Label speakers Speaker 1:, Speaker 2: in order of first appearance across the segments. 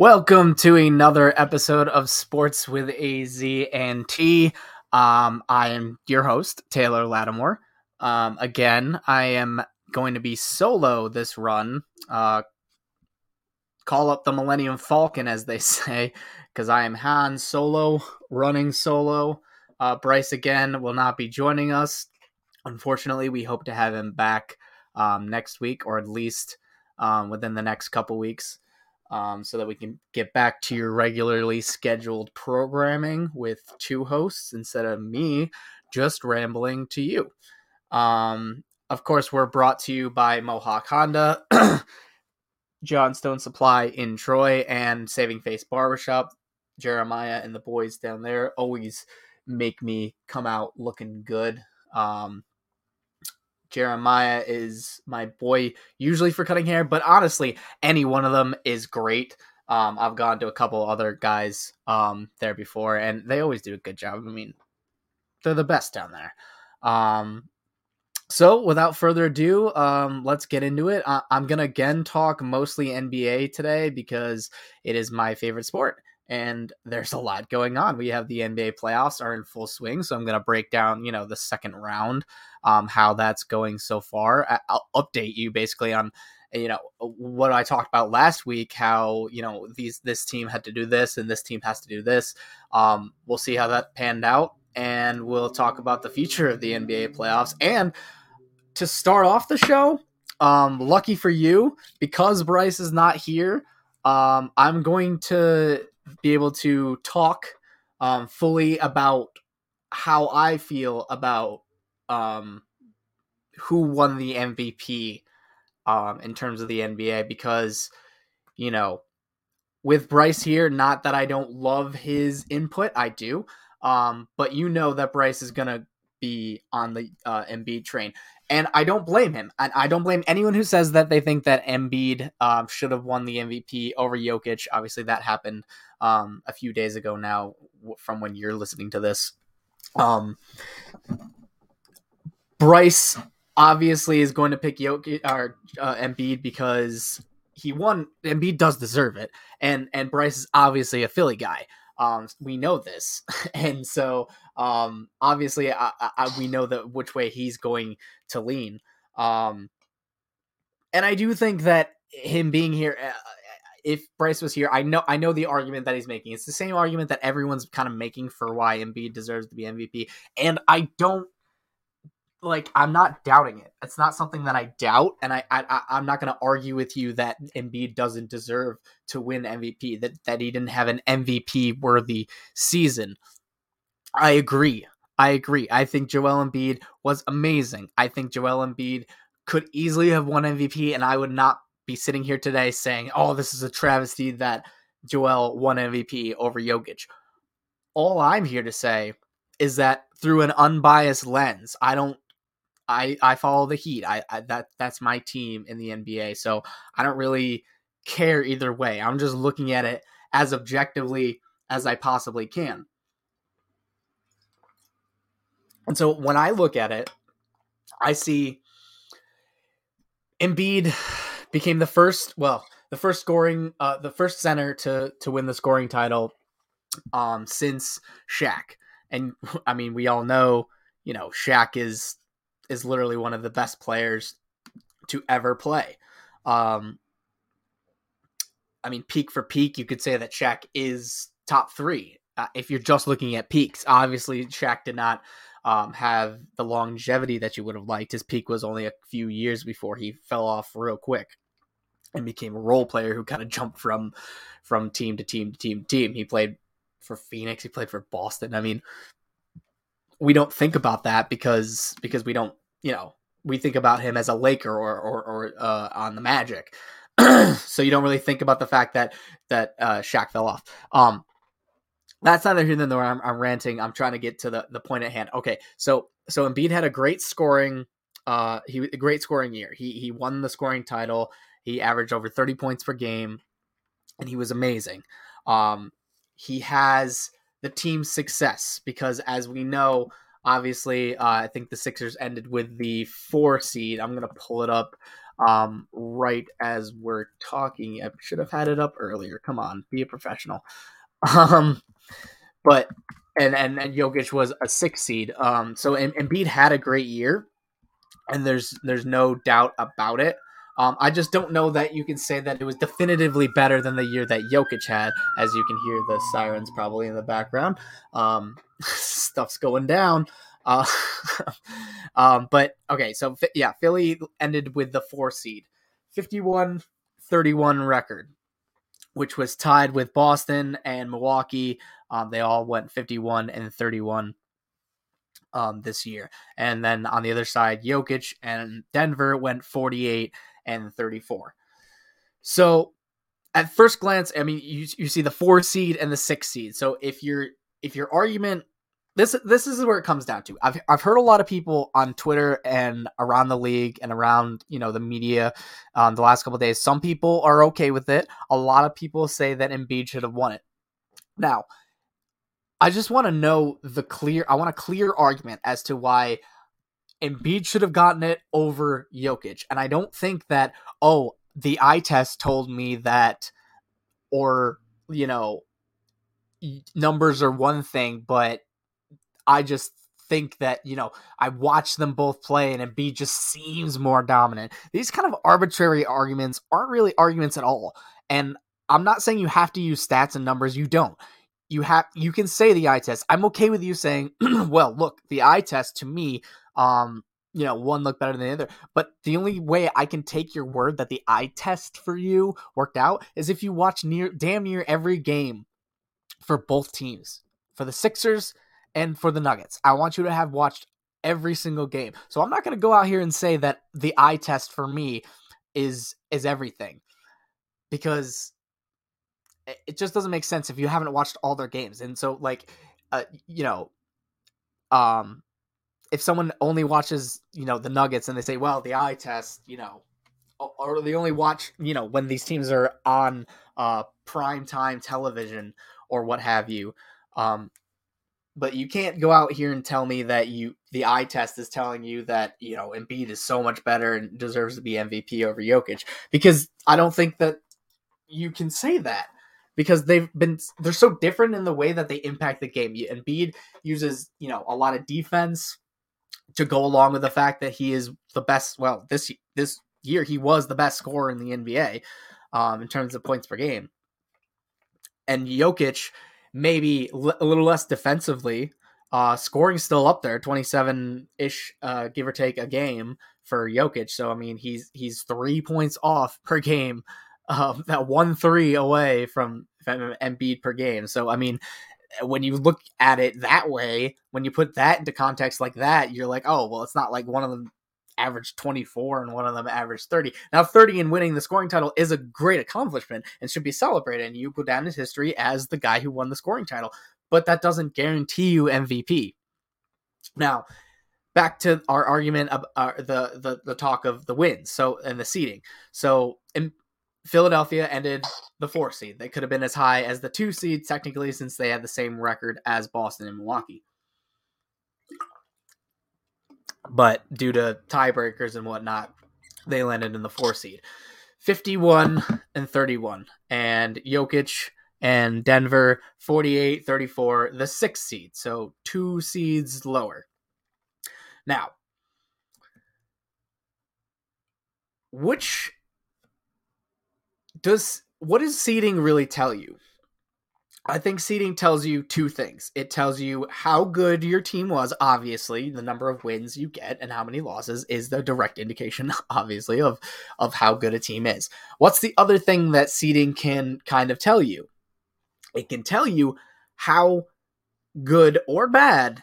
Speaker 1: Welcome to another episode of Sports with AZ and T. Um, I am your host, Taylor Lattimore. Um, again, I am going to be solo this run. Uh, call up the Millennium Falcon, as they say, because I am Han Solo, running solo. Uh, Bryce again will not be joining us. Unfortunately, we hope to have him back um, next week, or at least um, within the next couple weeks um, so that we can get back to your regularly scheduled programming with two hosts instead of me just rambling to you. Um, of course, we're brought to you by Mohawk Honda, Johnstone Supply in Troy, and Saving Face Barbershop. Jeremiah and the boys down there always make me come out looking good. Um, Jeremiah is my boy usually for cutting hair, but honestly, any one of them is great. Um, I've gone to a couple other guys um, there before, and they always do a good job. I mean, they're the best down there. Um, so, without further ado, um, let's get into it. I- I'm gonna again talk mostly NBA today because it is my favorite sport and there's a lot going on. We have the NBA playoffs are in full swing, so I'm going to break down, you know, the second round, um, how that's going so far. I'll update you basically on, you know, what I talked about last week. How you know these this team had to do this and this team has to do this. Um, we'll see how that panned out, and we'll talk about the future of the NBA playoffs. And to start off the show, um, lucky for you, because Bryce is not here. Um, I'm going to be able to talk um, fully about how I feel about um, who won the MVP um, in terms of the NBA because, you know, with Bryce here, not that I don't love his input, I do. Um, but you know that Bryce is going to be on the uh, Embiid train. And I don't blame him. And I don't blame anyone who says that they think that Embiid um, should have won the MVP over Jokic. Obviously, that happened um, a few days ago now from when you're listening to this. Um, Bryce obviously is going to pick Jokic or uh, Embiid because he won. Embiid does deserve it, and and Bryce is obviously a Philly guy. Um, we know this, and so um, obviously I, I, we know that which way he's going to lean. Um, and I do think that him being here, uh, if Bryce was here, I know I know the argument that he's making. It's the same argument that everyone's kind of making for why Embiid deserves to be MVP, and I don't like. I'm not doubting it. It's not something that I doubt, and I, I I'm not going to argue with you that Embiid doesn't deserve to win MVP. That that he didn't have an MVP worthy season. I agree. I agree. I think Joel Embiid was amazing. I think Joel Embiid could easily have won MVP, and I would not be sitting here today saying, "Oh, this is a travesty that Joel won MVP over Jokic." All I'm here to say is that through an unbiased lens, I don't I I follow the Heat. I, I that that's my team in the NBA. So I don't really care either way. I'm just looking at it as objectively as I possibly can. And so when I look at it, I see Embiid became the first, well, the first scoring, uh, the first center to to win the scoring title um, since Shaq. And I mean, we all know, you know, Shaq is is literally one of the best players to ever play. Um, I mean, peak for peak, you could say that Shaq is top three. Uh, if you're just looking at peaks, obviously Shaq did not um, have the longevity that you would have liked. His peak was only a few years before he fell off real quick and became a role player who kind of jumped from from team to team to team to team. He played for Phoenix, he played for Boston. I mean, we don't think about that because because we don't, you know, we think about him as a Laker or or, or uh, on the Magic. so you don't really think about the fact that that uh, Shaq fell off. Um, that's neither here nor there. I'm, I'm ranting. I'm trying to get to the, the point at hand. Okay, so so Embiid had a great scoring, uh, he a great scoring year. He he won the scoring title. He averaged over 30 points per game, and he was amazing. Um, he has the team's success because, as we know, obviously, uh, I think the Sixers ended with the four seed. I'm gonna pull it up um, right as we're talking. I should have had it up earlier. Come on, be a professional. Um, but and and and Jokic was a six seed. Um, so and, Embiid had a great year, and there's there's no doubt about it. Um, I just don't know that you can say that it was definitively better than the year that Jokic had, as you can hear the sirens probably in the background. Um, stuff's going down. Uh, um, but okay, so yeah, Philly ended with the four seed, 51 31 record, which was tied with Boston and Milwaukee. Um, they all went 51 and 31 um, this year. And then on the other side, Jokic and Denver went 48 and 34. So at first glance, I mean, you, you see the four seed and the six seed. So if your if your argument this this is where it comes down to. I've I've heard a lot of people on Twitter and around the league and around you know the media um, the last couple days. Some people are okay with it. A lot of people say that Embiid should have won it. Now, I just want to know the clear. I want a clear argument as to why Embiid should have gotten it over Jokic. And I don't think that, oh, the eye test told me that, or, you know, numbers are one thing, but I just think that, you know, I watch them both play and Embiid just seems more dominant. These kind of arbitrary arguments aren't really arguments at all. And I'm not saying you have to use stats and numbers, you don't. You have you can say the eye test. I'm okay with you saying, well, look, the eye test to me um, you know, one looked better than the other. But the only way I can take your word that the eye test for you worked out is if you watch near damn near every game for both teams, for the Sixers and for the Nuggets. I want you to have watched every single game. So I'm not going to go out here and say that the eye test for me is is everything because it just doesn't make sense if you haven't watched all their games. And so like uh, you know um if someone only watches, you know, the Nuggets and they say, well, the eye test, you know, or they only watch, you know, when these teams are on uh, prime time television or what have you. Um, but you can't go out here and tell me that you the eye test is telling you that you know Embiid is so much better and deserves to be MVP over Jokic because I don't think that you can say that because they've been they're so different in the way that they impact the game. Embiid uses you know a lot of defense to go along with the fact that he is the best. Well, this this year he was the best scorer in the NBA um, in terms of points per game. And Jokic, maybe l- a little less defensively, uh, scoring still up there, twenty seven ish, uh, give or take a game for Jokic. So I mean, he's he's three points off per game, um, that one three away from Embiid per game. So I mean, when you look at it that way, when you put that into context like that, you're like, oh, well, it's not like one of them averaged 24 and one of them averaged 30. Now, 30 and winning the scoring title is a great accomplishment and should be celebrated. And you go down in history as the guy who won the scoring title, but that doesn't guarantee you MVP. Now, back to our argument of uh, the, the the talk of the wins so and the seeding so in Philadelphia ended the four seed. They could have been as high as the two seed, technically, since they had the same record as Boston and Milwaukee. But due to tiebreakers and whatnot, they landed in the four seed. 51 and 31. And Jokic and Denver 48 34, the sixth seed. So two seeds lower. Now, which does what does seeding really tell you? I think seeding tells you two things. It tells you how good your team was, obviously, the number of wins you get and how many losses is the direct indication, obviously, of, of how good a team is. What's the other thing that seeding can kind of tell you? It can tell you how good or bad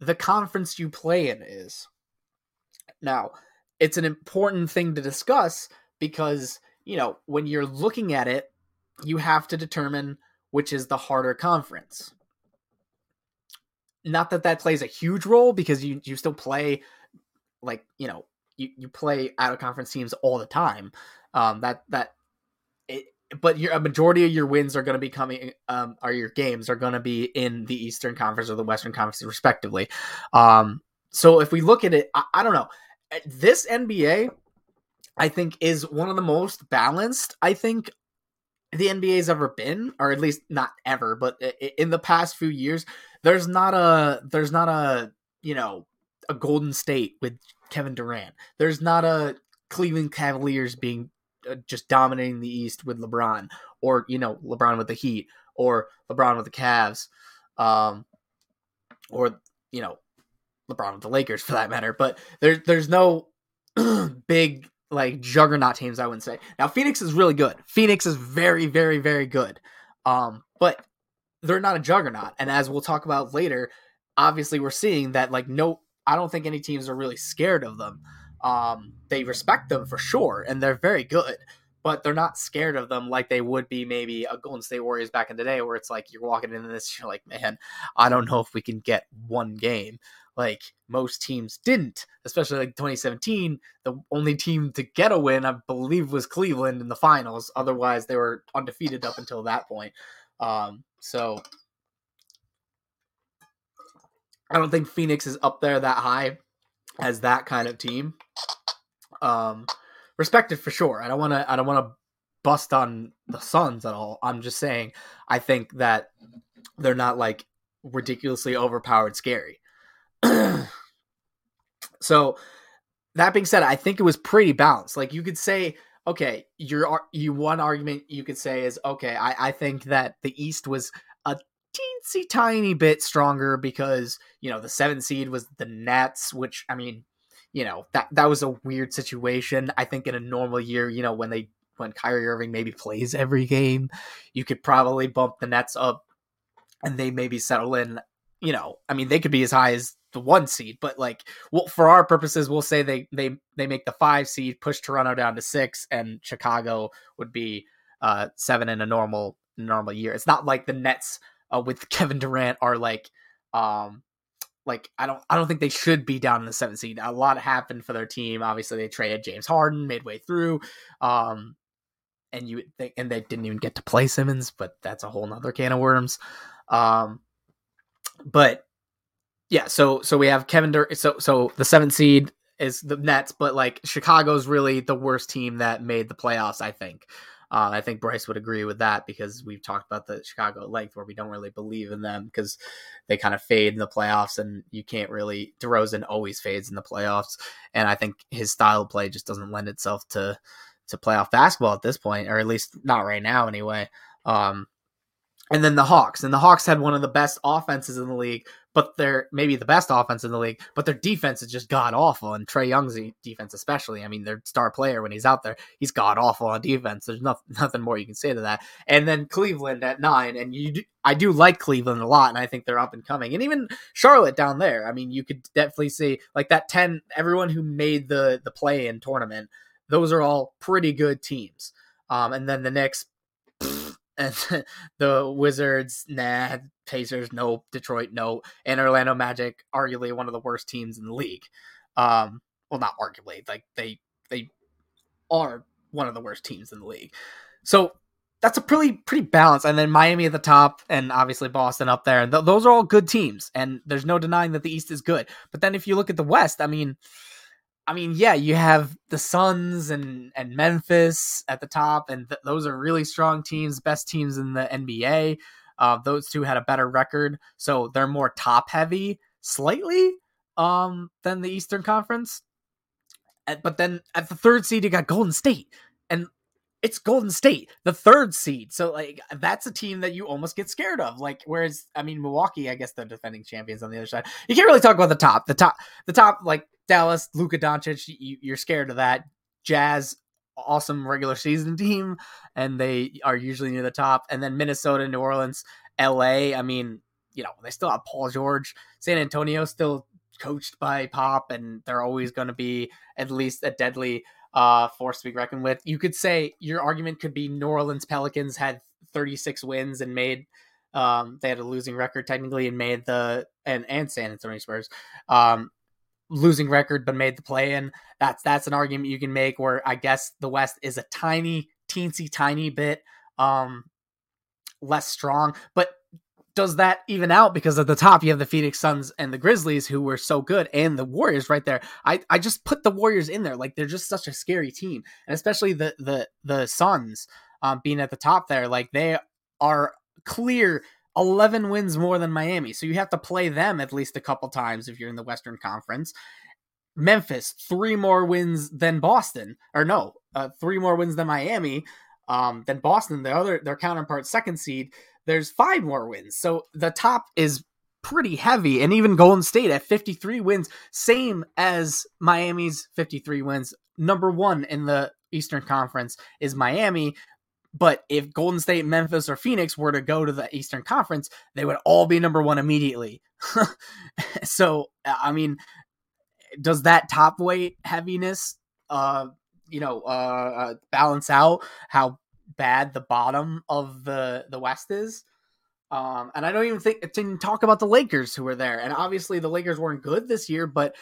Speaker 1: the conference you play in is. Now, it's an important thing to discuss because you know, when you're looking at it, you have to determine which is the harder conference. Not that that plays a huge role because you you still play like, you know, you, you play out of conference teams all the time. Um that that it, but your a majority of your wins are going to be coming um are your games are going to be in the Eastern Conference or the Western Conference respectively. Um so if we look at it I, I don't know. This NBA I think is one of the most balanced. I think the NBA's ever been, or at least not ever, but in the past few years, there's not a there's not a you know a Golden State with Kevin Durant. There's not a Cleveland Cavaliers being uh, just dominating the East with LeBron, or you know LeBron with the Heat, or LeBron with the Cavs, um, or you know LeBron with the Lakers for that matter. But there's there's no big like juggernaut teams. I wouldn't say. Now Phoenix is really good. Phoenix is very very very good. Um, but they're not a juggernaut. And as we'll talk about later, obviously we're seeing that like no, I don't think any teams are really scared of them. Um, they respect them for sure, and they're very good but they're not scared of them like they would be maybe a Golden State Warriors back in the day, where it's like you're walking into this, you're like, man, I don't know if we can get one game. Like most teams didn't, especially like 2017. The only team to get a win, I believe, was Cleveland in the finals. Otherwise, they were undefeated up until that point. Um, so I don't think Phoenix is up there that high as that kind of team. Um, respected for sure. I don't want to. I don't want to bust on the Suns at all. I'm just saying I think that they're not like ridiculously overpowered scary. so that being said, I think it was pretty balanced. Like you could say, okay, your you one argument you could say is okay. I I think that the East was a teensy tiny bit stronger because you know the seventh seed was the Nets, which I mean you know that that was a weird situation. I think in a normal year, you know, when they when Kyrie Irving maybe plays every game, you could probably bump the Nets up, and they maybe settle in. You know, I mean, they could be as high as the one seed, but like, well, for our purposes, we'll say they they they make the five seed, push Toronto down to six, and Chicago would be uh seven in a normal normal year. It's not like the Nets uh, with Kevin Durant are like um like I don't I don't think they should be down in the seventh seed. A lot happened for their team. Obviously, they traded James Harden midway through, um, and you think and they didn't even get to play Simmons, but that's a whole nother can of worms. Um, but yeah, so so we have Kevin Dur- so so the seventh seed is the Nets, but like Chicago's really the worst team that made the playoffs. I think. Uh, I think Bryce would agree with that because we've talked about the Chicago length where we don't really believe in them because they kind of fade in the playoffs and you can't really. DeRozan always fades in the playoffs, and I think his style of play just doesn't lend itself to to playoff basketball at this point, or at least not right now anyway. Um, and then the Hawks, and the Hawks had one of the best offenses in the league, but they're maybe the best offense in the league, but their defense is just god awful. And Trae Young's defense, especially, I mean, their star player when he's out there, he's god awful on defense. There's nothing, nothing more you can say to that. And then Cleveland at nine, and you, do, I do like Cleveland a lot, and I think they're up and coming. And even Charlotte down there, I mean, you could definitely see like that ten. Everyone who made the the play in tournament, those are all pretty good teams. Um, and then the Knicks, and the Wizards, nah, Pacers, no. Detroit, no, and Orlando Magic, arguably one of the worst teams in the league. Um, well, not arguably, like they they are one of the worst teams in the league. So that's a pretty pretty balanced. And then Miami at the top, and obviously Boston up there. And th- those are all good teams, and there's no denying that the East is good. But then if you look at the West, I mean I mean, yeah, you have the Suns and and Memphis at the top, and th- those are really strong teams, best teams in the NBA. Uh, those two had a better record, so they're more top heavy slightly um, than the Eastern Conference. But then at the third seed, you got Golden State, and it's Golden State, the third seed. So like that's a team that you almost get scared of. Like whereas I mean Milwaukee, I guess they're defending champions on the other side. You can't really talk about the top. The top, the top like Dallas, Luka Doncic, you, are scared of that. Jazz, awesome regular season team, and they are usually near the top. And then Minnesota, New Orleans, LA. I mean, you know, they still have Paul George. San Antonio still coached by Pop, and they're always going to be at least a deadly uh, force to be reckoned with. You could say your argument could be New Orleans Pelicans had 36 wins and made um, they had a losing record technically and made the and and San Antonio Spurs um, losing record but made the play in. That's that's an argument you can make where I guess the West is a tiny, teensy tiny bit um less strong, but does that even out? Because at the top you have the Phoenix Suns and the Grizzlies who were so good, and the Warriors right there. I, I just put the Warriors in there, like they're just such a scary team, and especially the the the Suns um, being at the top there, like they are clear 11 wins more than Miami. So you have to play them at least a couple times if you're in the Western Conference. Memphis, three more wins than Boston, or no, uh, three more wins than Miami, um, than Boston. The other, their counterpart, second seed, there's five more wins. So the top is pretty heavy, and even Golden State at 53 wins, same as Miami's 53 wins. Number one in the Eastern Conference is Miami. But if Golden State, Memphis, or Phoenix were to go to the Eastern Conference, they would all be number one immediately. so, I mean, does that top weight heaviness, uh, you know, uh, uh, balance out how bad the bottom of the the West is? Um, and I don't even think to talk about the Lakers who were there. And obviously, the Lakers weren't good this year, but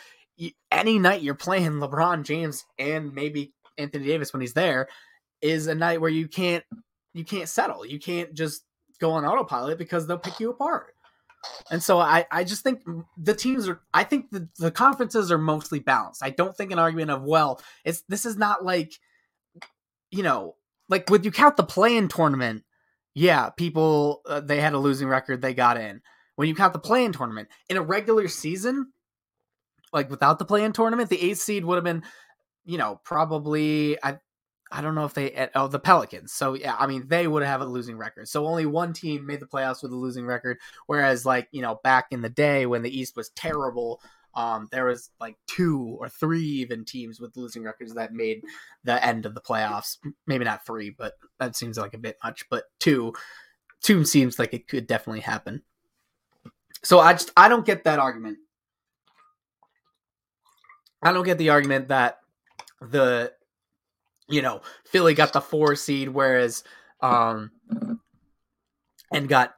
Speaker 1: any night you're playing LeBron James and maybe Anthony Davis when he's there is a night where you can't you can't settle. You can't just go on autopilot because they'll pick you apart. And so I, I just think the teams are I think the, the conferences are mostly balanced. I don't think an argument of well, it's this is not like you know, like would you count the play-in tournament, yeah, people uh, they had a losing record, they got in. When you count the play-in tournament in a regular season, like without the play-in tournament, the eighth seed would have been, you know, probably I I don't know if they oh the Pelicans. So yeah, I mean they would have a losing record. So only one team made the playoffs with a losing record. Whereas like you know back in the day when the East was terrible, um, there was like two or three even teams with losing records that made the end of the playoffs. Maybe not three, but that seems like a bit much. But two, two seems like it could definitely happen. So I just I don't get that argument. I don't get the argument that the you know, Philly got the four seed, whereas um and got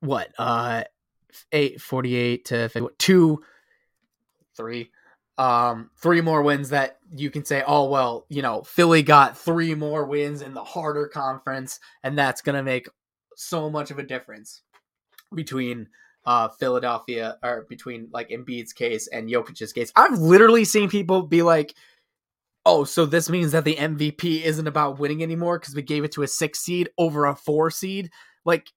Speaker 1: what uh eight forty eight to 50, two three um three more wins that you can say oh well you know philly got three more wins in the harder conference and that's gonna make so much of a difference between uh philadelphia or between like Embiid's case and Jokic's case. I've literally seen people be like oh, so this means that the MVP isn't about winning anymore because we gave it to a six seed over a four seed. Like,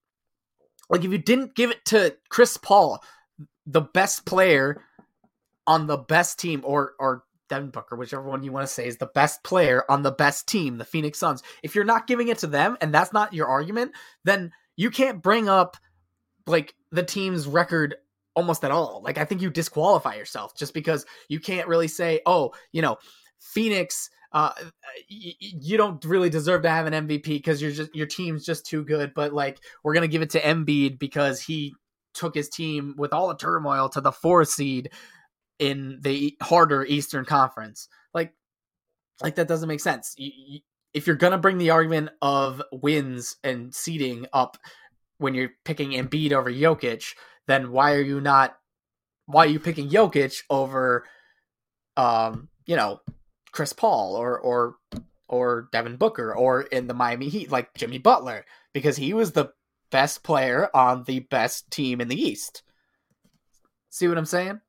Speaker 1: like if you didn't give it to Chris Paul, the best player on the best team, or or Devin Booker, whichever one you want to say is the best player on the best team, the Phoenix Suns. If you're not giving it to them, and that's not your argument, then you can't bring up like the team's record almost at all. Like I think you disqualify yourself just because you can't really say, oh, you know, Phoenix, uh, y- you don't really deserve to have an MVP because you're just your team's just too good. But like, we're gonna give it to Embiid because he took his team with all the turmoil to the four seed in the harder Eastern Conference. Like, like that doesn't make sense. If you're gonna bring the argument of wins and seeding up when you're picking Embiid over Jokic, then why are you not? Why are you picking Jokic over, um, you know, Chris Paul or or or Devin Booker or in the Miami Heat like Jimmy Butler because he was the best player on the best team in the East. See what I'm saying?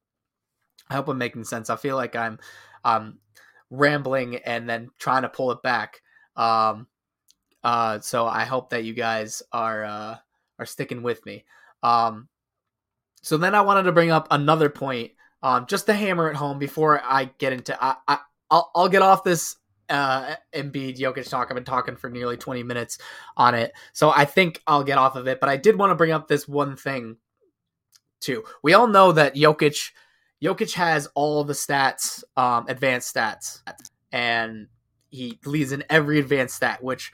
Speaker 1: I hope I'm making sense. I feel like I'm um rambling and then trying to pull it back. Um uh so I hope that you guys are uh are sticking with me. Um so then I wanted to bring up another point um just to hammer it home before I get into I, I I'll I'll get off this uh Embiid Jokic talk. I've been talking for nearly 20 minutes on it. So I think I'll get off of it, but I did want to bring up this one thing too. We all know that Jokic Jokic has all the stats, um, advanced stats, and he leads in every advanced stat, which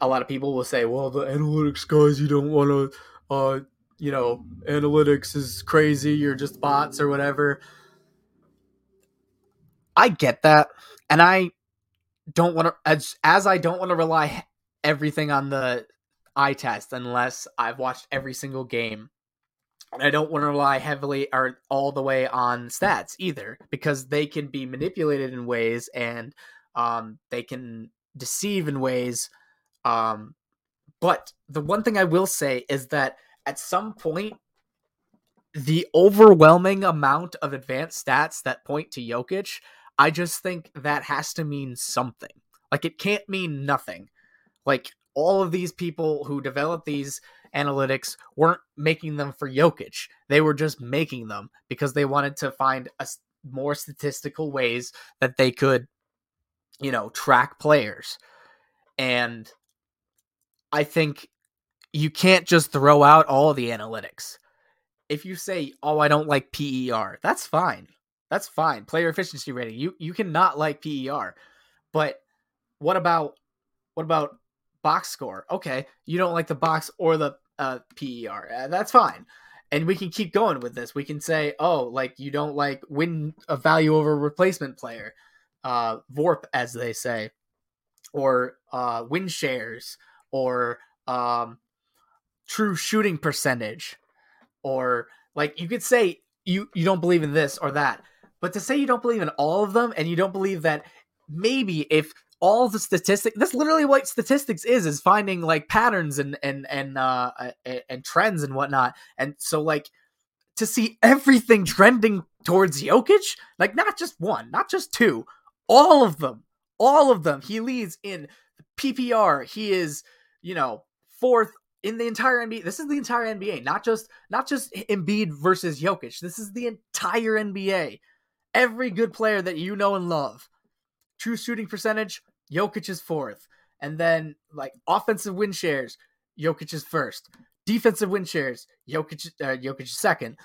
Speaker 1: a lot of people will say, well, the analytics guys, you don't want to, uh, you know, analytics is crazy, you're just bots or whatever. I get that, and I don't want to as as I don't want to rely everything on the eye test unless I've watched every single game. And I don't want to rely heavily or all the way on stats either because they can be manipulated in ways and um, they can deceive in ways. Um, but the one thing I will say is that at some point, the overwhelming amount of advanced stats that point to Jokic, I just think that has to mean something. Like it can't mean nothing. Like all of these people who developed these analytics weren't making them for Jokic. They were just making them because they wanted to find a more statistical ways that they could, you know, track players. And I think you can't just throw out all the analytics. If you say, "Oh, I don't like PER," that's fine. That's fine. Player efficiency rating. You you cannot like PER. But what about what about box score? Okay, you don't like the box or the uh, PER. Uh, that's fine. And we can keep going with this. We can say, oh, like you don't like win a value over replacement player, uh, VORP as they say, or uh, win shares, or um, true shooting percentage, or like you could say you you don't believe in this or that. But to say you don't believe in all of them and you don't believe that maybe if all the statistics that's literally what statistics is is finding like patterns and and and uh and, and trends and whatnot and so like to see everything trending towards Jokic, like not just one, not just two, all of them, all of them. He leads in PPR. He is, you know, fourth in the entire NBA. This is the entire NBA, not just not just Embiid versus Jokic. This is the entire NBA. Every good player that you know and love. True shooting percentage, Jokic is fourth. And then like offensive win shares, Jokic is first. Defensive win shares, Jokic, uh, Jokic is second.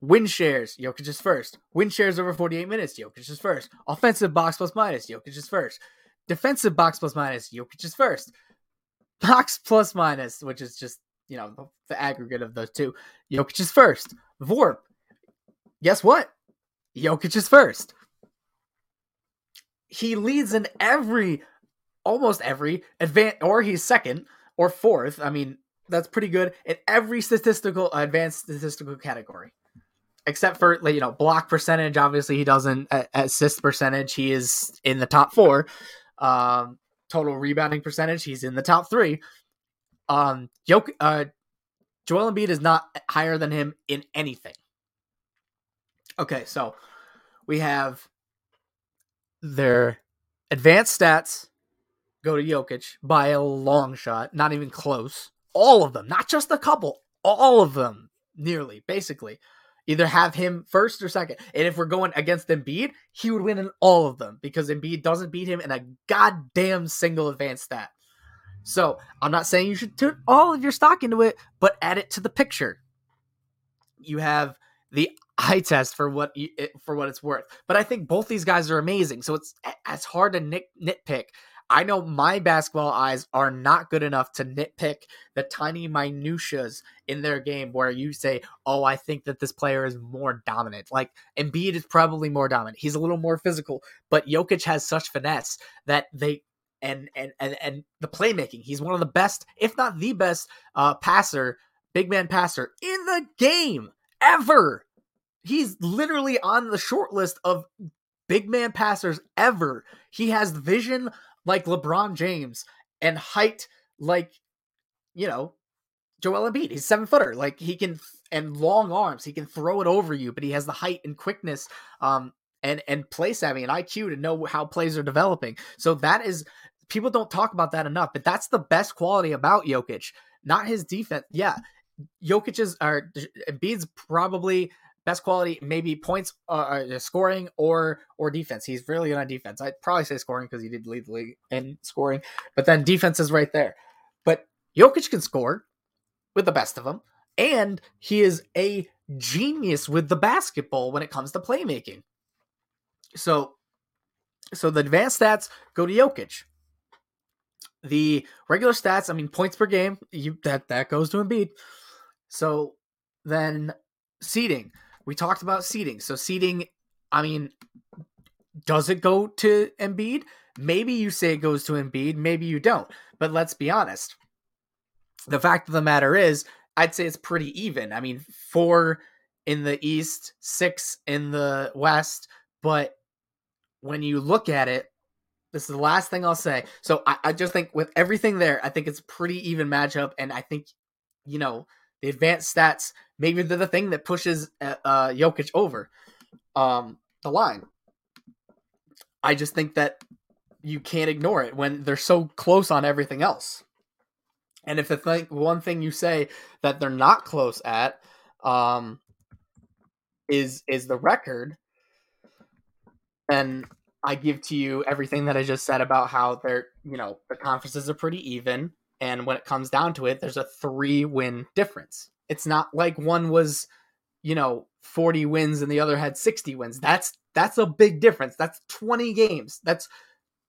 Speaker 1: Win shares, Jokic is first. Win shares over 48 minutes, Jokic is first. Offensive box plus minus, Jokic is first. Defensive box plus minus, Jokic is first. Box plus minus, which is just, you know, the, aggregate of those two, Jokic is first. VORP, guess what? Jokic is first he leads in every almost every advanced or he's second or fourth. I mean, that's pretty good in every statistical advanced statistical category. Except for you know block percentage, obviously he doesn't assist percentage. He is in the top four. Um, total rebounding percentage, he's in the top three. Um, Jok- uh, Joel Embiid is not higher than him in anything. Okay, so we have their advanced stats go to Jokic by a long shot, not even close. All of them, not just a couple, all of them, nearly, basically. Either have him first or second. And if we're going against Embiid, he would win in all of them because Embiid doesn't beat him in a goddamn single advanced stat. So I'm not saying you should put all of your stock into it, but add it to the picture. You have the eye test for what you, for what it's worth. But I think both these guys are amazing, so it's it's hard to nit, nitpick. I know my basketball eyes are not good enough to nitpick the tiny minutiae in their game where you say, "Oh, I think that this player is more dominant." Like Embiid is probably more dominant. He's a little more physical, but Jokic has such finesse that they and and and and the playmaking. He's one of the best, if not the best, uh, passer, big man passer in the game ever. He's literally on the short list of big man passers ever. He has vision like LeBron James and height like, you know, Joel Embiid. He's seven footer. Like he can and long arms. He can throw it over you, but he has the height and quickness, um, and and play savvy and IQ to know how plays are developing. So that is people don't talk about that enough, but that's the best quality about Jokic. Not his defense. Yeah, Jokic's or Embiid's probably best quality, maybe points, uh, uh, scoring or or defense. He's really good on defense. I'd probably say scoring because he did lead the league in scoring, but then defense is right there. But Jokic can score with the best of them, and he is a genius with the basketball when it comes to playmaking. So, so the advanced stats go to Jokic. The regular stats, I mean points per game, you that that goes to Embiid. So then seeding we talked about seeding. So seeding, I mean, does it go to Embiid? Maybe you say it goes to Embiid, maybe you don't. But let's be honest. The fact of the matter is, I'd say it's pretty even. I mean, four in the East, six in the West. But when you look at it, this is the last thing I'll say. So I, I just think with everything there, I think it's pretty even matchup. And I think, you know, The advanced stats, maybe they're the thing that pushes uh, uh, Jokic over um, the line. I just think that you can't ignore it when they're so close on everything else. And if the thing, one thing you say that they're not close at um, is is the record, then I give to you everything that I just said about how they're you know the conferences are pretty even, and when it comes down to it, there's a three win difference. It's not like one was you know 40 wins and the other had 60 wins. That's that's a big difference. That's 20 games. That's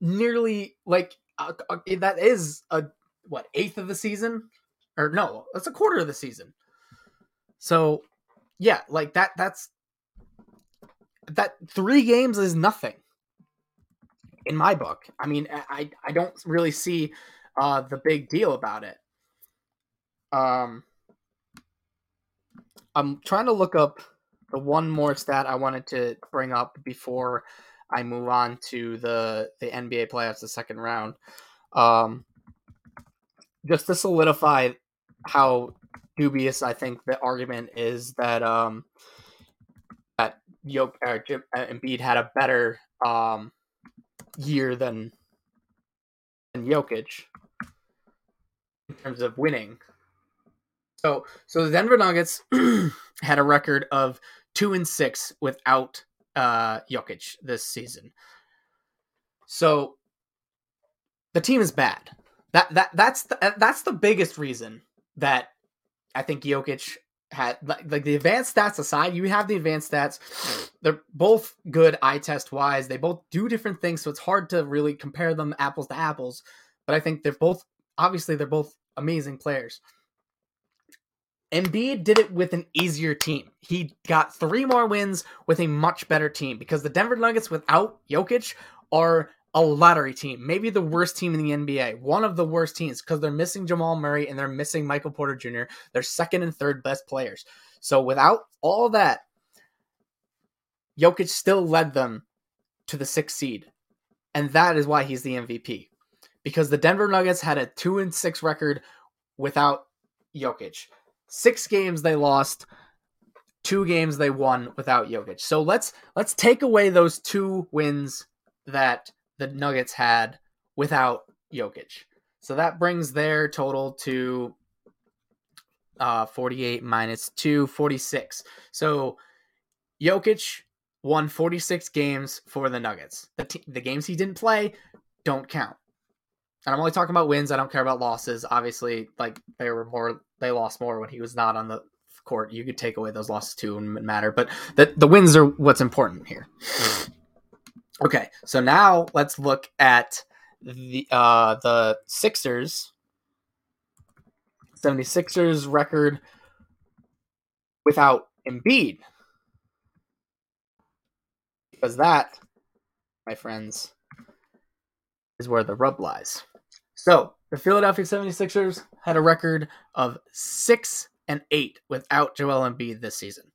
Speaker 1: nearly like that is a what eighth of the season or no that's a quarter of the season so yeah like that that's that three games is nothing in my book i mean i i don't really see uh the big deal about it. Um i'm trying to look up the one more stat i wanted to bring up before i move on to the the nba playoffs the second round. Um just to solidify how dubious I think the argument is that um that Jok uh, Jim, uh, Embiid had a better um year than than Jokic terms of winning. So so the Denver Nuggets had a record of two and six without uh Jokic this season. So the team is bad. That that that's the, that's the biggest reason that I think Jokic had like, like the advanced stats aside, you have the advanced stats. They're both good eye test wise. They both do different things, so it's hard to really compare them apples to apples. But I think they're both obviously they're both amazing players. Embiid did it with an easier team. He got three more wins with a much better team because the Denver Nuggets without Jokic are a lottery team, maybe the worst team in the NBA, one of the worst teams because they're missing Jamal Murray and they're missing Michael Porter Jr. They're second and third best players. So without all that, Jokic still led them to the sixth seed. And that is why he's the MVP. Because the Denver Nuggets had a two and six record without Jokic. Six games they lost, two games they won without Jokic. So let's let's take away those two wins that the Nuggets had without Jokic. So that brings their total to uh, 48 minus 2, 46. So Jokic won 46 games for the Nuggets. The, t- the games he didn't play don't count. And I'm only talking about wins. I don't care about losses. Obviously, like they were more, they lost more when he was not on the court. You could take away those losses too and matter, but the the wins are what's important here. Okay, so now let's look at the uh the Sixers 76ers record without Embiid. Because that, my friends, is where the rub lies. So, the Philadelphia 76ers had a record of 6 and 8 without Joel Embiid this season.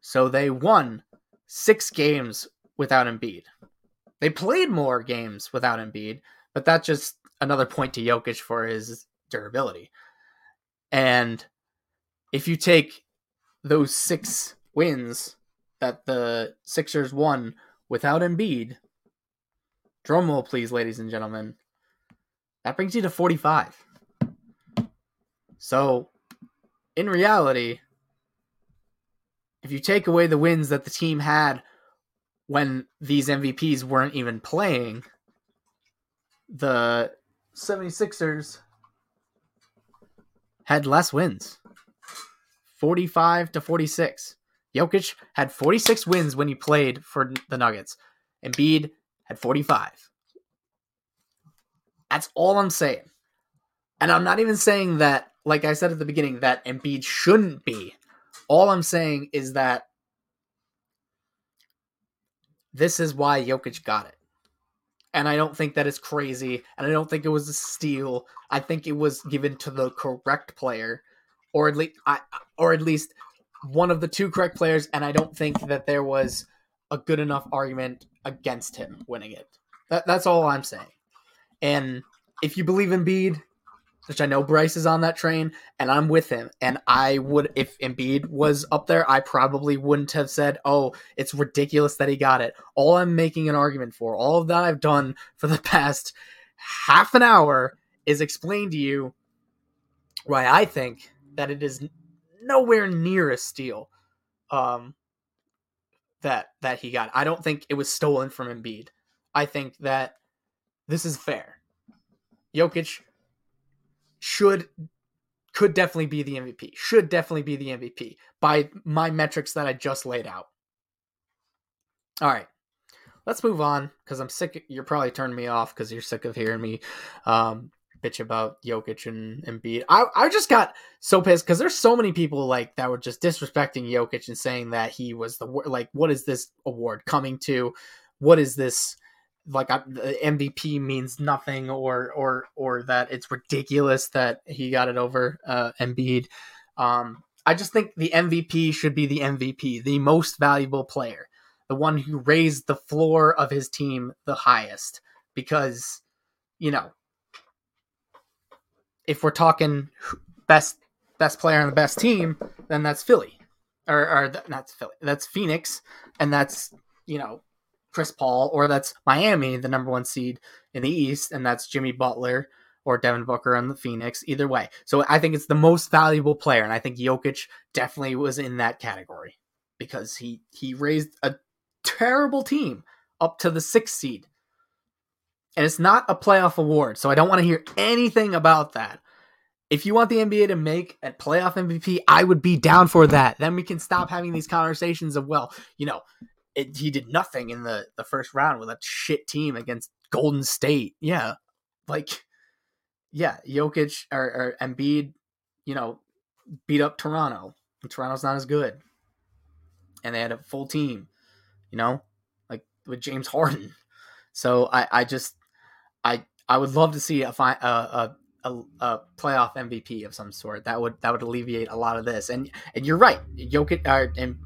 Speaker 1: So they won 6 games without Embiid. They played more games without Embiid, but that's just another point to Jokic for his durability. And if you take those six wins that the Sixers won without Embiid, drum roll, please, ladies and gentlemen, that brings you to 45. So, in reality, if you take away the wins that the team had when these MVPs weren't even playing, the 76ers had less wins 45 to 46. Jokic had 46 wins when he played for the Nuggets. Embiid had 45. That's all I'm saying. And I'm not even saying that, like I said at the beginning, that Embiid shouldn't be. All I'm saying is that this is why Jokic got it. And I don't think that is crazy. And I don't think it was a steal. I think it was given to the correct player, or at least, I, or at least one of the two correct players. And I don't think that there was a good enough argument against him winning it. That, that's all I'm saying. And if you believe Embiid, which I know Bryce is on that train, and I'm with him. And I would, if Embiid was up there, I probably wouldn't have said, "Oh, it's ridiculous that he got it." All I'm making an argument for, all of that I've done for the past half an hour, is explain to you why I think that it is nowhere near a steal. Um, that that he got. I don't think it was stolen from Embiid. I think that this is fair. Jokic should could definitely be the MVP. Should definitely be the MVP by my metrics that I just laid out. All right. Let's move on because I'm sick. You're probably turning me off because you're sick of hearing me um, bitch about Jokic and Embiid. I, I just got so pissed because there's so many people like that were just disrespecting Jokic and saying that he was the like what is this award coming to? What is this like MVP means nothing or or or that it's ridiculous that he got it over uh Embiid. Um I just think the MVP should be the MVP, the most valuable player, the one who raised the floor of his team the highest. Because you know if we're talking best best player on the best team, then that's Philly, or, or that's Philly, that's Phoenix, and that's you know Chris Paul, or that's Miami, the number one seed in the East, and that's Jimmy Butler or Devin Booker on the Phoenix. Either way, so I think it's the most valuable player, and I think Jokic definitely was in that category because he he raised a terrible team up to the sixth seed and it's not a playoff award, so I don't want to hear anything about that. If you want the NBA to make a playoff MVP, I would be down for that. Then we can stop having these conversations of, well, you know, it, he did nothing in the, the first round with a shit team against Golden State. Yeah. Like, yeah, Jokic or, or Embiid, you know, beat up Toronto. Toronto's not as good. And they had a full team, you know, like with James Harden. So I, I just I I would love to see a fi- a, a, a, playoff MVP of some sort. That would that would alleviate a lot of this. And and you're right, Jokic. Uh, and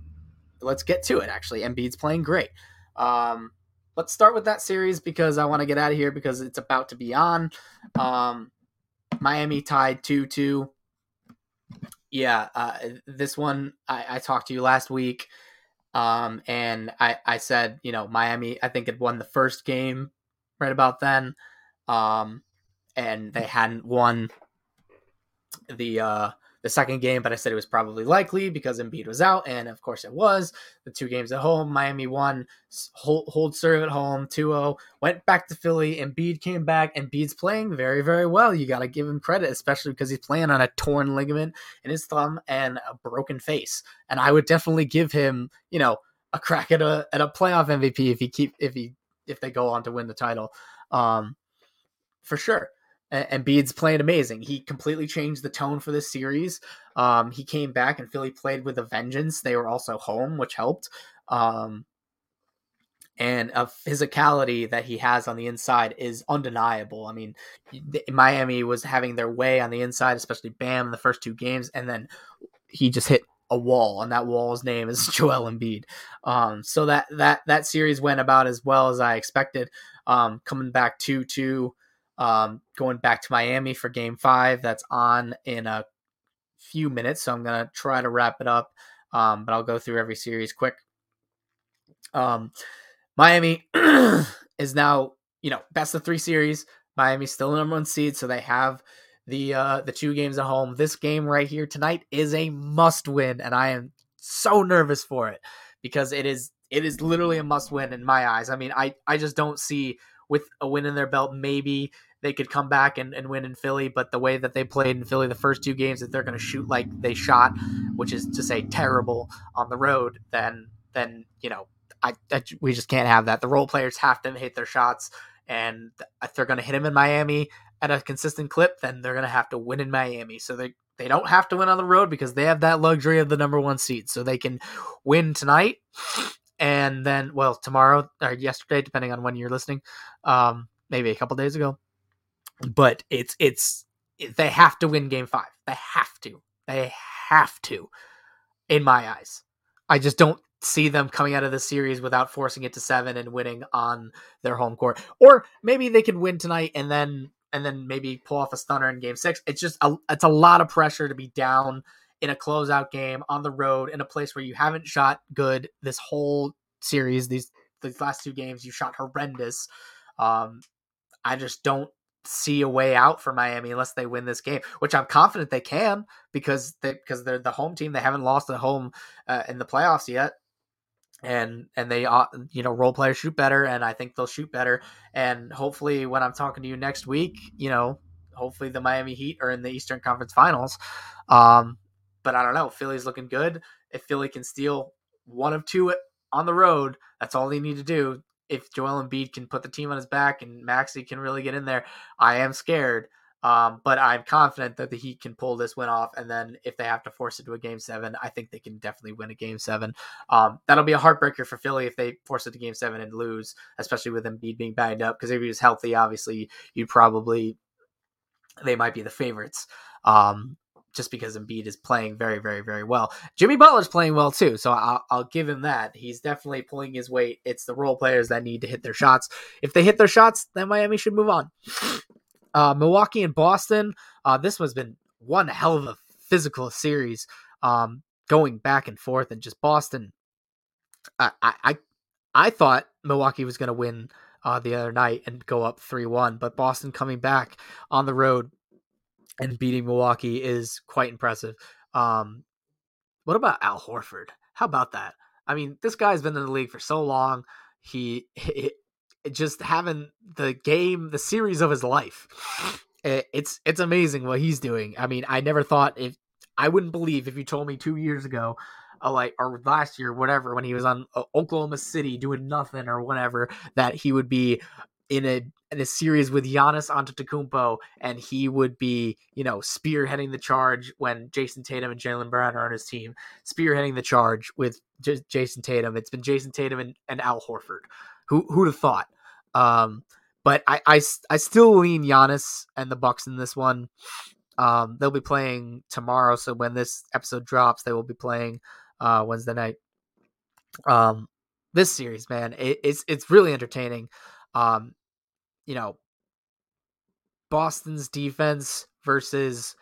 Speaker 1: let's get to it. Actually, Embiid's playing great. Um, let's start with that series because I want to get out of here because it's about to be on. Um, Miami tied two two. Yeah, uh, this one I, I talked to you last week. Um, and I, I said, you know, Miami, I think had won the first game right about then. Um, and they hadn't won the uh, the second game, but I said it was probably likely because Embiid was out, and of course it was. The two games at home, Miami won, hold, hold serve at home, 2-0, went back to Philly, Embiid came back, and Embiid's playing very, very well. You got to give him credit, especially because he's playing on a torn ligament in his thumb and a broken face. And I would definitely give him, you know, a crack at a at a playoff MVP if he keep if he if they go on to win the title um, for sure. And Embiid's playing amazing. He completely changed the tone for this series. Um, he came back and Philly played with a vengeance. They were also home, which helped. Um, and a physicality that he has on the inside is undeniable. I mean, Miami was having their way on the inside, especially Bam in the first two games, and then he just hit a wall, and that wall's name is Joel Embiid. Um, so that that that series went about as well as I expected um, coming back 2 2, um, going back to Miami for game five. That's on in a few minutes. So I'm going to try to wrap it up, um, but I'll go through every series quick. Um, Miami is now, you know, best of three series. Miami's still the number one seed, so they have the uh the two games at home. This game right here tonight is a must win, and I am so nervous for it because it is it is literally a must win in my eyes. I mean, I, I just don't see with a win in their belt, maybe they could come back and, and win in Philly, but the way that they played in Philly the first two games, that they're going to shoot like they shot, which is to say terrible on the road, then, then, you know, I, I we just can't have that. The role players have to hit their shots, and if they're going to hit them in Miami at a consistent clip, then they're going to have to win in Miami. So they, they don't have to win on the road because they have that luxury of the number one seed. So they can win tonight and then well tomorrow or yesterday depending on when you're listening um maybe a couple days ago but it's it's they have to win game 5 they have to. They have to in my eyes. I just don't see them coming out of the series without forcing it to 7 and winning on their home court. Or maybe they could win tonight and then and then maybe pull off a stunner in game six. It's just a, it's a lot of pressure to be down in a closeout game on the road in a place where you haven't shot good this whole series. These these last two games you shot horrendous. Um, I just don't see a way out for Miami unless they win this game, which I'm confident they can because they because they're the home team. They haven't lost at home uh, in the playoffs yet, and and they uh, you know role players shoot better, and I think they'll shoot better. And hopefully, when I'm talking to you next week, you know, hopefully the Miami Heat are in the Eastern Conference Finals. Um, but I don't know. Philly's looking good. If Philly can steal one of two on the road, that's all they need to do if Joel Embiid can put the team on his back and Maxey can really get in there, I am scared. Um, but I'm confident that the Heat can pull this win off. And then if they have to force it to a game seven, I think they can definitely win a game seven. Um, that'll be a heartbreaker for Philly if they force it to game seven and lose, especially with Embiid being banged up. Because if he was healthy, obviously, you'd probably, they might be the favorites. Um, just because Embiid is playing very, very, very well. Jimmy Butler's playing well too, so I'll, I'll, give him that. He's definitely pulling his weight. It's the role players that need to hit their shots. If they hit their shots, then Miami should move on. Uh, Milwaukee and Boston. Uh, this has been one hell of a physical series, um, going back and forth, and just Boston. I I I thought Milwaukee was going to win uh, the other night and go up three one, but Boston coming back on the road and beating Milwaukee is quite impressive. Um, what about Al Horford? How about that? I mean, this guy's been in the league for so long. He, he just having the game, the series of his life. It, it's it's amazing what he's doing. I mean, I never thought if I wouldn't believe if you told me two years ago, uh, like or last year, whatever, when he was on uh, Oklahoma City doing nothing or whatever, that he would be in a in a series with Giannis Antetokounmpo, and he would be, you know, spearheading the charge when Jayson Tatum and Jaylen Brown are on his team, spearheading the charge with J- Jayson Tatum. It's been Jayson Tatum and, and Al Horford. Who who'd have thought? Um, but I, I I still lean Giannis and the Bucks in this one. Um, they'll be playing tomorrow, so when this episode drops, they will be playing uh, Wednesday night. Um, this series, man, it, it's it's really entertaining. Um, you know, Boston's defense versus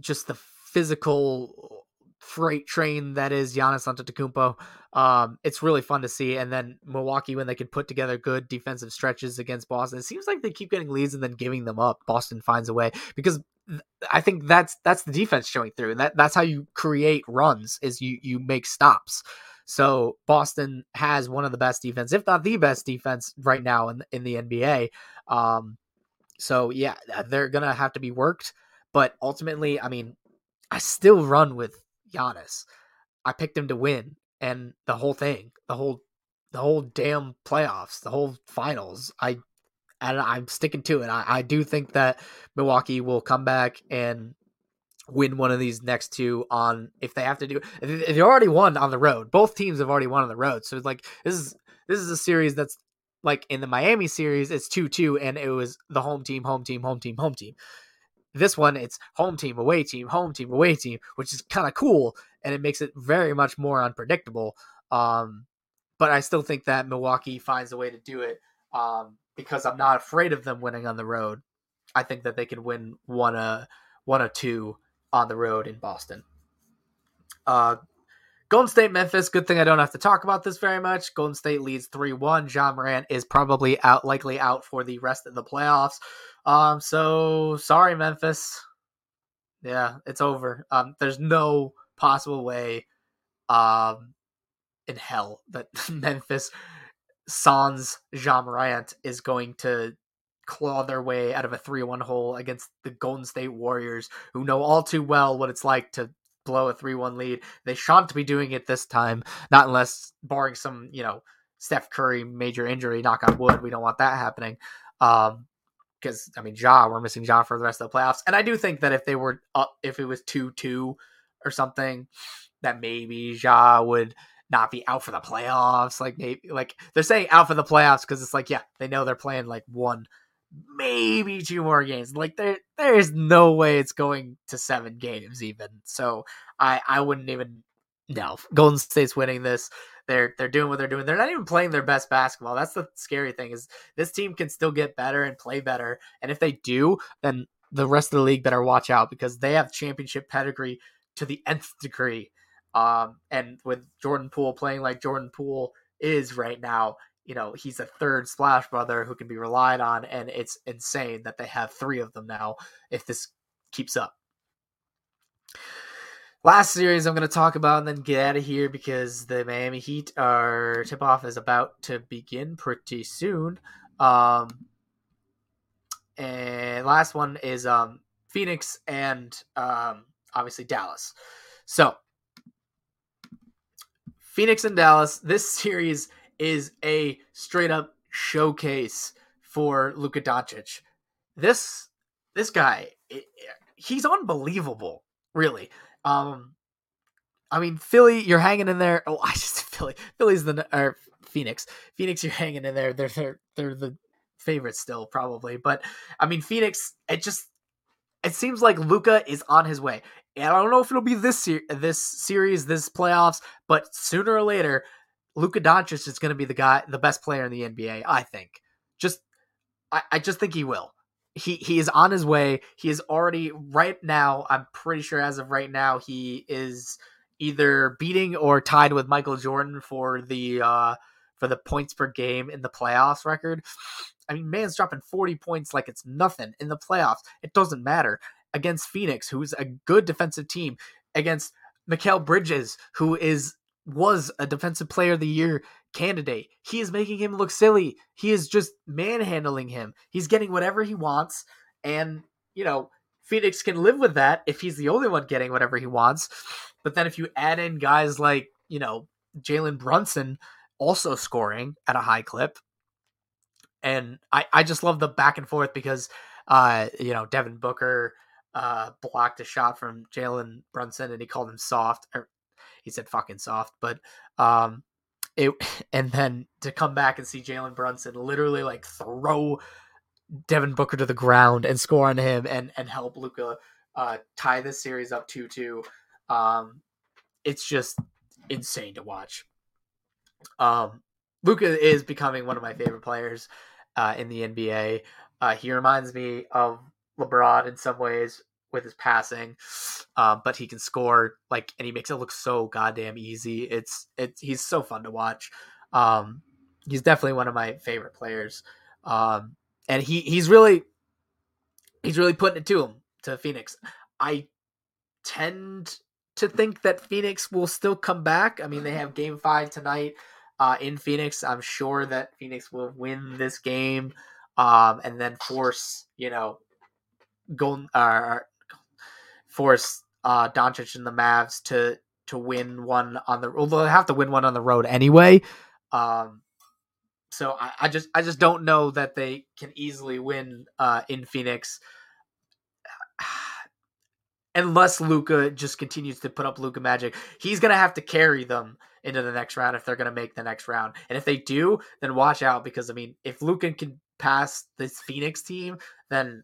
Speaker 1: just the physical freight train that is Giannis Antetokounmpo. Um, it's really fun to see. And then Milwaukee, when they can put together good defensive stretches against Boston, it seems like they keep getting leads and then giving them up. Boston finds a way because I think that's that's the defense showing through, and that that's how you create runs is you you make stops. So Boston has one of the best defense, if not the best defense right now in in the NBA. Um, so yeah, they're gonna have to be worked. But ultimately, I mean, I still run with Giannis. I picked him to win, and the whole thing, the whole, the whole damn playoffs, the whole finals. I, and I'm sticking to it. I, I do think that Milwaukee will come back and win one of these next two on if they have to do they already won on the road. Both teams have already won on the road. So it's like this is this is a series that's like in the miami series it's 2-2 and it was the home team home team home team home team. This one it's home team away team home team away team which is kind of cool and it makes it very much more unpredictable. Um but i still think that milwaukee finds a way to do it um because i'm not afraid of them winning on the road. I think that they can win one uh one or two on the road in Boston. Uh, Golden State Memphis. Good thing I don't have to talk about this very much. Golden State leads three one. Ja Morant is probably out, likely out for the rest of the playoffs. Um, so sorry, Memphis. Yeah, it's over. Um, there's no possible way, um, in hell that Memphis sans Ja Morant is going to claw their way out of a 3-1 hole against the Golden State Warriors, who know all too well what it's like to blow a 3-1 lead. They shan't be doing it this time, not unless barring some, you know, Steph Curry major injury, knock on wood, we don't want that happening. Um because I mean Ja, we're missing Ja for the rest of the playoffs. And I do think that if they were up if it was 2-2 or something, that maybe Ja would not be out for the playoffs. Like maybe like they're saying out for the playoffs because it's like, yeah, they know they're playing like one maybe two more games. Like there there is no way it's going to seven games even. So I I wouldn't even no. Golden State's winning this. they're they're doing what they're doing. They're not even playing their best basketball. That's the scary thing is this team can still get better and play better. And if they do, then the rest of the league better watch out because they have championship pedigree to the nth degree. Um, and with Jordan Poole playing like Jordan Poole is right now, you know, he's a third splash brother who can be relied on, and it's insane that they have three of them now if this keeps up. Last series I'm going to talk about and then get out of here because the Miami Heat are tip off is about to begin pretty soon. Um, and last one is um, Phoenix and um, obviously Dallas. So Phoenix and Dallas. This series is a straight up showcase for Luka Doncic. This this guy, he's unbelievable, really. Um, I mean, Philly, you're hanging in there. Oh, I just Philly, Philly's the or Phoenix, Phoenix, you're hanging in there. They're they're they're the favorites still, probably. But I mean, Phoenix, it just it seems like Luka is on his way. And I don't know if it'll be this this series, this playoffs, but sooner or later, Luka Doncic is going to be the guy, the best player in the NBA. I think. Just, I, I just think he will. He he is on his way. He is already right now. I'm pretty sure as of right now, he is either beating or tied with Michael Jordan for the uh for the points per game in the playoffs record. I mean, man's dropping 40 points like it's nothing in the playoffs. It doesn't matter against Phoenix, who's a good defensive team, against Mikal Bridges, who is was a defensive player of the year candidate. He is making him look silly. He is just manhandling him. He's getting whatever he wants and, you know, Phoenix can live with that if he's the only one getting whatever he wants. But then if you add in guys like, you know, Jalen Brunson also scoring at a high clip, and I, I just love the back and forth because uh you know Devin Booker uh blocked a shot from Jalen Brunson and he called him soft or he said fucking soft but um it and then to come back and see Jalen Brunson literally like throw Devin Booker to the ground and score on him and and help Luka uh tie this series up 2-2 um it's just insane to watch um Luka is becoming one of my favorite players uh, in the NBA. Uh, he reminds me of LeBron in some ways with his passing, uh, but he can score like, and he makes it look so goddamn easy. It's it's he's so fun to watch. Um, he's definitely one of my favorite players, um, and he he's really he's really putting it to him to Phoenix. I tend to think that Phoenix will still come back. I mean, they have Game Five tonight uh, in Phoenix. I'm sure that Phoenix will win this game um, and then force, you know, Golden uh, force uh, Doncic and the Mavs to to win one on the. Although they have to win one on the road anyway. Um, so I, I just I just don't know that they can easily win uh, in Phoenix unless Luka just continues to put up Luka magic. He's gonna have to carry them into the next round if they're to make the next round. And if they do, then watch out because I mean, if Luka can pass this Phoenix team, then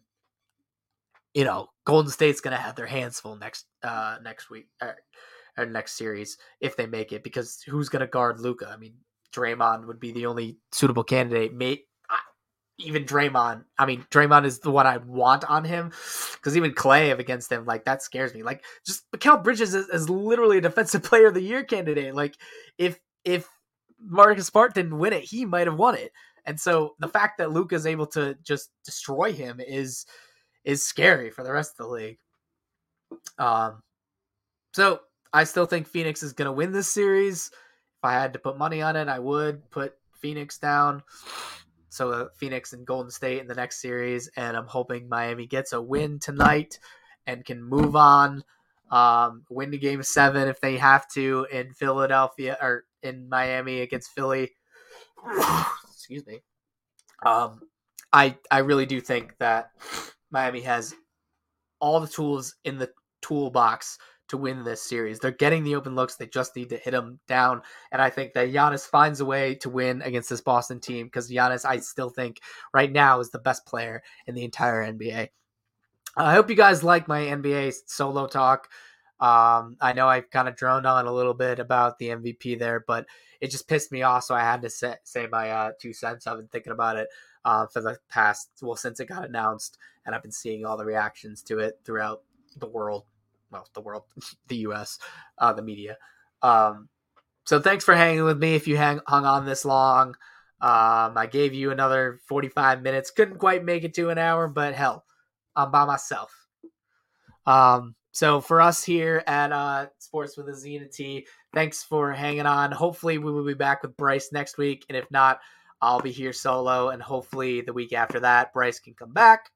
Speaker 1: you know Golden State's going to have their hands full next uh next week or, or next series if they make it because who's going to guard Luka? I mean, Draymond would be the only suitable candidate. May even Draymond. I mean, Draymond is the one I want on him because even Clay against him, like that scares me. Like just Mikal Bridges is, is, literally a defensive player of the year candidate. Like if if Marcus Smart didn't win it, he might have won it. And so the fact that Luka is able to just destroy him is is scary for the rest of the league. Um, so I still think Phoenix is going to win this series. If I had to put money on it, I would put Phoenix down. So uh, Phoenix and Golden State in the next series, and I'm hoping Miami gets a win tonight and can move on, um, win the game seven if they have to in Philadelphia or in Miami against Philly. Excuse me. Um, I I really do think that Miami has all the tools in the toolbox to win this series. They're getting the open looks. They just need to hit them down. And I think that Giannis finds a way to win against this Boston team because Giannis, I still think right now, is the best player in the entire NBA. I hope you guys like my NBA solo talk. Um, I know I kind of droned on a little bit about the MVP there, but it just pissed me off, so I had to say, say my uh, two cents. I've been thinking about it uh, for the past well since it got announced, and I've been seeing all the reactions to it throughout the world. Well, the world, the U.S., uh, the media. Um, so thanks for hanging with me. If you hang hung on this long, um, I gave you another 45 minutes. Couldn't quite make it to an hour, but hell, I'm by myself. Um, so for us here at uh, Sports with a T, thanks for hanging on. Hopefully we will be back with Bryce next week, and if not, I'll be here solo, and hopefully the week after that, Bryce can come back,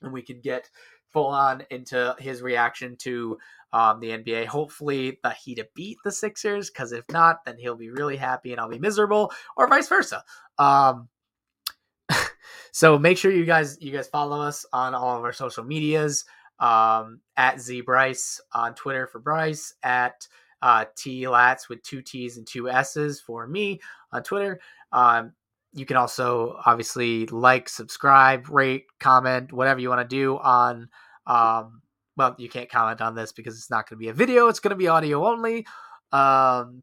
Speaker 1: and we can get full on into his reaction to um, the NBA. Hopefully the Heat to beat the Sixers, because if not, then he'll be really happy and I'll be miserable, or vice versa. Um, so make sure you guys you guys follow us on all of our social medias um, at Z Bryce on Twitter for Bryce, at uh, T Lats with two T's and two S's for me on Twitter. Um, you can also obviously like, subscribe, rate, comment, whatever you want to do on. Um, well, you can't comment on this because it's not going to be a video; it's going to be audio only. Um,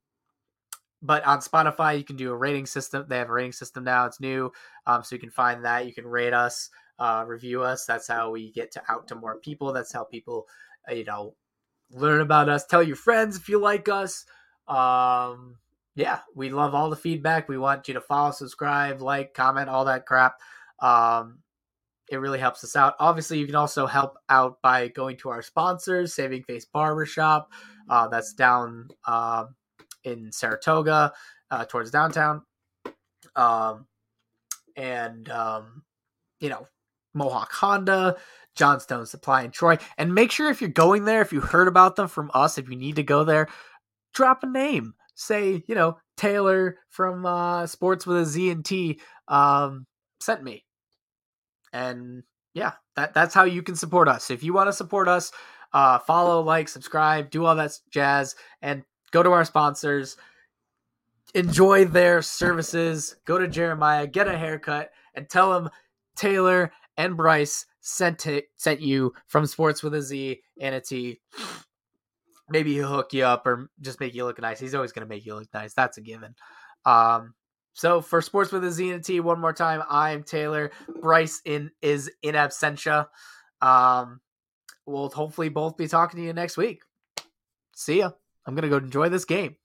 Speaker 1: but on Spotify, you can do a rating system. They have a rating system now; it's new, um, so you can find that. You can rate us uh, review us. That's how we get to out to more people. That's how people, uh, you know, learn about us. Tell your friends if you like us. Um, yeah, we love all the feedback. We want you to follow, subscribe, like, comment, all that crap. Um, it really helps us out. Obviously, you can also help out by going to our sponsors, Saving Face Barbershop. Uh, that's down uh, in Saratoga, uh, towards downtown. Um, and um, you know, Mohawk Honda, Johnstone Supply in Troy. And make sure if you're going there, if you heard about them from us, if you need to go there, drop a name. Say, you know, Taylor from uh, Sports with a Z and T um, sent me. And yeah, that that's how you can support us. If you want to support us, uh, follow, like, subscribe, do all that jazz, and go to our sponsors. Enjoy their services. Go to Jeremiah, get a haircut, and tell him Taylor and Bryce sent it sent you from Sports with a Z and a T. Maybe he'll hook you up or just make you look nice. He's always going to make you look nice. That's a given. Um, so for Sports with a Z and T, one more time, I'm Taylor. Bryce in is in absentia. Um, we'll hopefully both be talking to you next week. See ya. I'm gonna go enjoy this game.